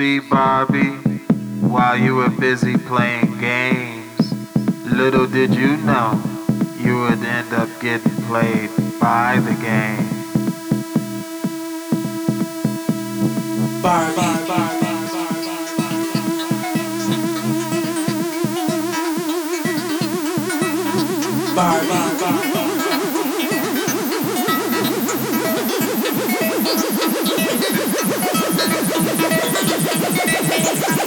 See, Barbie, while you were busy playing games, little did you know you would end up getting played by the game. Barbie. Barbie. Barbie. Barbie. Yeah.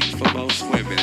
speak for both women.